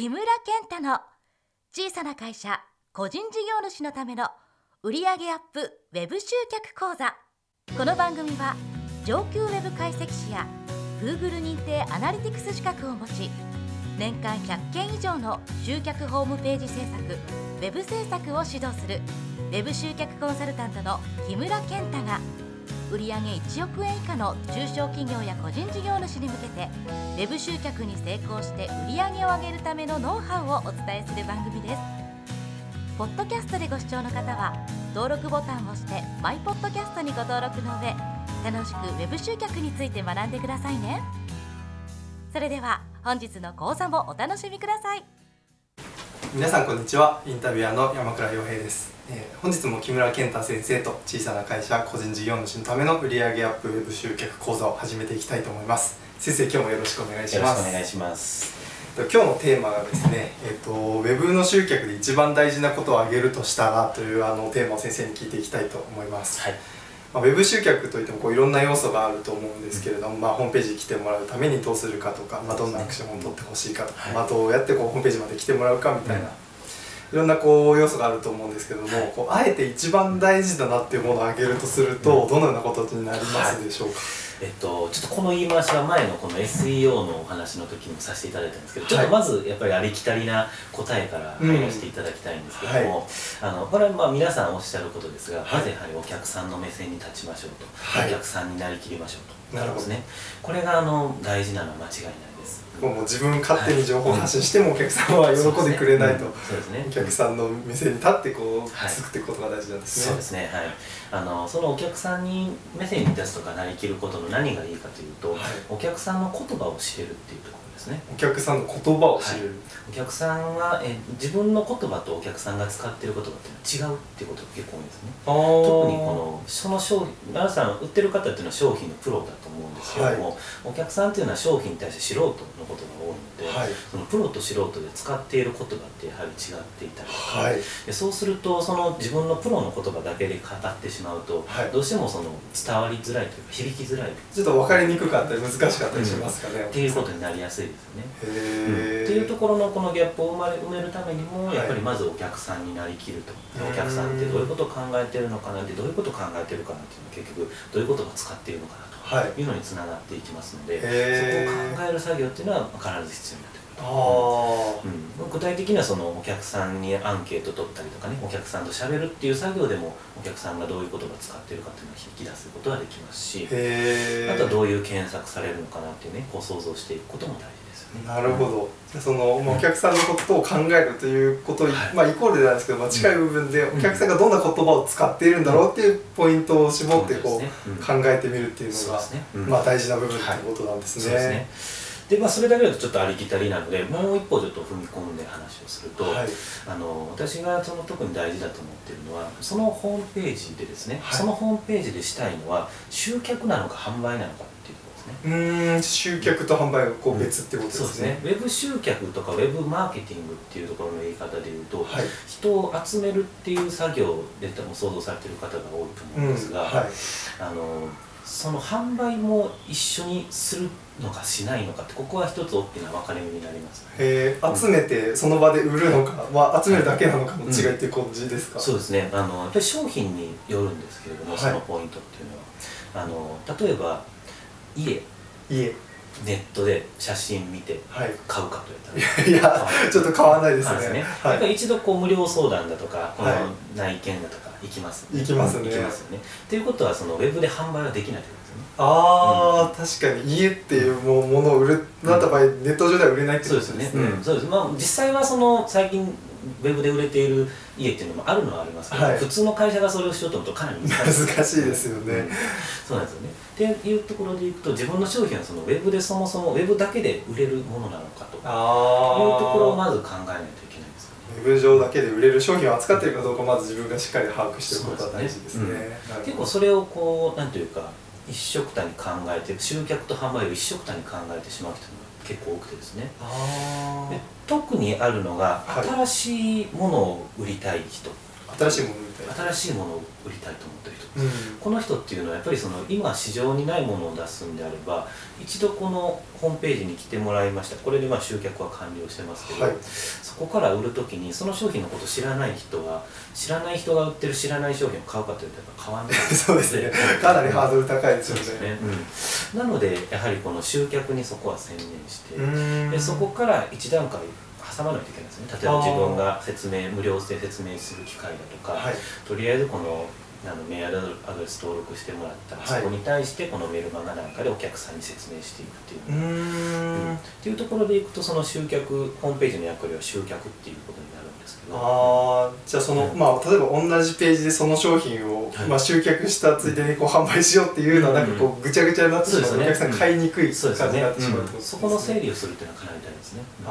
木村健太の小さな会社個人事業主のための売上アップウェブ集客講座。この番組は上級ウェブ解析士や Google 認定アナリティクス資格を持ち年間100件以上の集客ホームページ制作ウェブ制作を指導するウェブ集客コンサルタントの木村健太が売上1億円以下の中小企業や個人事業主に向けてウェブ集客に成功して売上を上げるためのノウハウをお伝えする番組です。ポッドキャストでご視聴の方は登録ボタンを押してマイポッドキャストにご登録の上楽しくウェブ集客について学んでくださいね。それでは本日の講座もお楽しみください。皆さんこんにちは。インタビュアーの山倉洋平です、えー本日も木村健太先生と小さな会社個人事業主のための売上アップウェブ集客講座を始めていきたいと思います。先生今日もよろしくお願いしよろますしくお願いします。と今日のテーマがですね、えっとウェブの集客で一番大事なことを挙げるとしたらというあのテーマを先生に聞いていきたいと思います、はい。まあ、ウェブ集客といってもこういろんな要素があると思うんですけれども、まあ、ホームページに来てもらうためにどうするかとか、まあ、どんなアクションを取ってほしいかとか、はいまあ、どうやってこうホームページまで来てもらうかみたいな、うんいろんなこう要素があると思うんですけども、はいこうあえて一番大事だなっていうものを挙げるとすると、うんどのようなことになりますでしょうか、えっと、ちょっとこの言い回しは前のこの SEO のお話の時にもさせていただいたんですけど、はい。ちょっとまずやっぱりありきたりな答えから入らせていただきたいんですけども、あのこれはまあ皆さんおっしゃることですが、はい。まずやはりお客さんの目線に立ちましょうと、はい。お客さんになりきりましょうと。なるほど。ですね。これがあの大事なのは間違いないです。もう自分勝手に情報を発信してもお客さんは喜んでくれないと。お客さんの目線に立ってこう、はい作っていくことが大事なんですね。そうですね、はい、あのそのお客さんに目線に立つとかなりきることの何がいいかというと、はい。お客さんの言葉を知れるっていうところですね。お客さんの言葉を知れる、お客さんはえ自分の言葉とお客さんが使っている言葉っていうのは違うっていうことが結構多いんですね。特にこのその商品皆さん売ってる方っていうのは商品のプロだと思うんですけども、お客さんっていうのは商品に対して素人のことが多い。ので、はい。そのプロと素人で使っている言葉ってやはり違っていたりとか、はい。でそうするとその自分のプロの言葉だけで語ってしまうと、はい。どうしてもその伝わりづらいというか響きづらい。っちょっと分かりにくかったり難しかったりしますかね、ていうことになりやすいですよね。へー。っていうところのこのギャップを埋めるためにもはい。やっぱりまずお客さんになりきると、うん。お客さんってどういうことを考えてるのかなってどういうことを考えてるかなっていうのは結局どういうことを使っているのかなはい。というのにつながっていきますので、そこを考える作業っていうのは必ず必要になってくると。あうん、具体的にはそのお客さんにアンケート取ったりとかねお客さんと喋るっていう作業でもお客さんがどういう言葉を使っているかっていうのを引き出すことができますしあとはどういう検索されるのかなっていうねこう想像していくことも大事ですよね。なるほど。そのまあお客さんのことを考えるということ、はい。まあイコールでなんですけど、まあ、近い部分でお客さんがどんな言葉を使っているんだろうっていうポイントを絞ってこう考えてみるっていうのがまあ大事な部分ってことなんですね。そうですねでまあ、それだけだとちょっとありきたりなのでもう一歩ちょっと踏み込んで話をすると、はいあの私がその特に大事だと思っているのはそのホームページでですね、はいそのホームページでしたいのは集客なのか販売なのかっていうところですね。うーん集客と販売がこう別ってことでそうですすねね。ウェブ集客とかウェブマーケティングっていうところの言い方で言うと、はい。人を集めるっていう作業で多分想像されてる方が多いと思うんですが、はい。あのその販売も一緒にするのかしないのかってここは一つ大きな分かれ目になります、えー、集めてその場で売るのか、まあ、集めるだけなのかの違いっていう感じですか、そうですね。あのやっぱり商品によるんですけれども、はい。そのポイントっていうのは。あの例えば家。家。ネットで写真見てはい。買うかと言ったら。いやちょっと買わないですね。ですね、はい。やっぱり一度こう無料相談だとかこのはい。内見だとか行きます、行きますね。行きますよね。っていうことはそのウェブで販売はできないということですよね。ああ、確かに家っていうもうものを売るなった場合、ネット上では売れないってことそうですよね、ですねうん、そうです。まあ実際はその最近ウェブで売れている家っていうのもあるのはありますけど、はい。普通の会社がそれをしようと思うとかなり難しい。難しいですよね、うん。そうなんですよね。っていうところでいくと自分の商品はそのウェブでそもそもウェブだけで売れるものなのかというところをまず考えないといけないウェブ上だけで売れる商品を扱っているかどうかまず自分がしっかり把握しておくことは大事ですね。ね。なるほど。結構それをこうなんというか一緒くたに考えて集客と販売を一緒くたに考えてしまう人が結構多くてですね。特にあるのがはい。新しいものを売りたい人、あ新しいもの新しいものを売りたいと思ってる人。うん。この人っていうのはやっぱりその今市場にないものを出すんであれば一度このホームページに来てもらいました。これでまあ集客は完了してますけど、はい。そこから売る時にその商品のことを知らない人は知らない人が売ってる知らない商品を買うかというとやっぱ買わない。そうですね。かなりハードル高いですよね。ね、うん、なのでやはりこの集客にそこは専念して、うん。でそこから一段階挟まないといけないですね。例えば自分が説明無料で説明する機会だとか、はい。とりあえずこのあのメールアドレス登録してもらったら、はい。そこに対してこのメルマガなんかでお客さんに説明していくっていう。うん。っていうところでいくとその集客ホームページの役割は集客っていうことになるんですけど。ああじゃあその、うん。まあ例えば同じページでその商品を、はい。まあ、集客したついでにこう販売しようっていうのはなんかこうぐちゃぐちゃになってしまうそうですね。お客さん買いにくいそうですよね。感じになってしまううん。そこの整理をするっていうのはかなり大事ですね、あ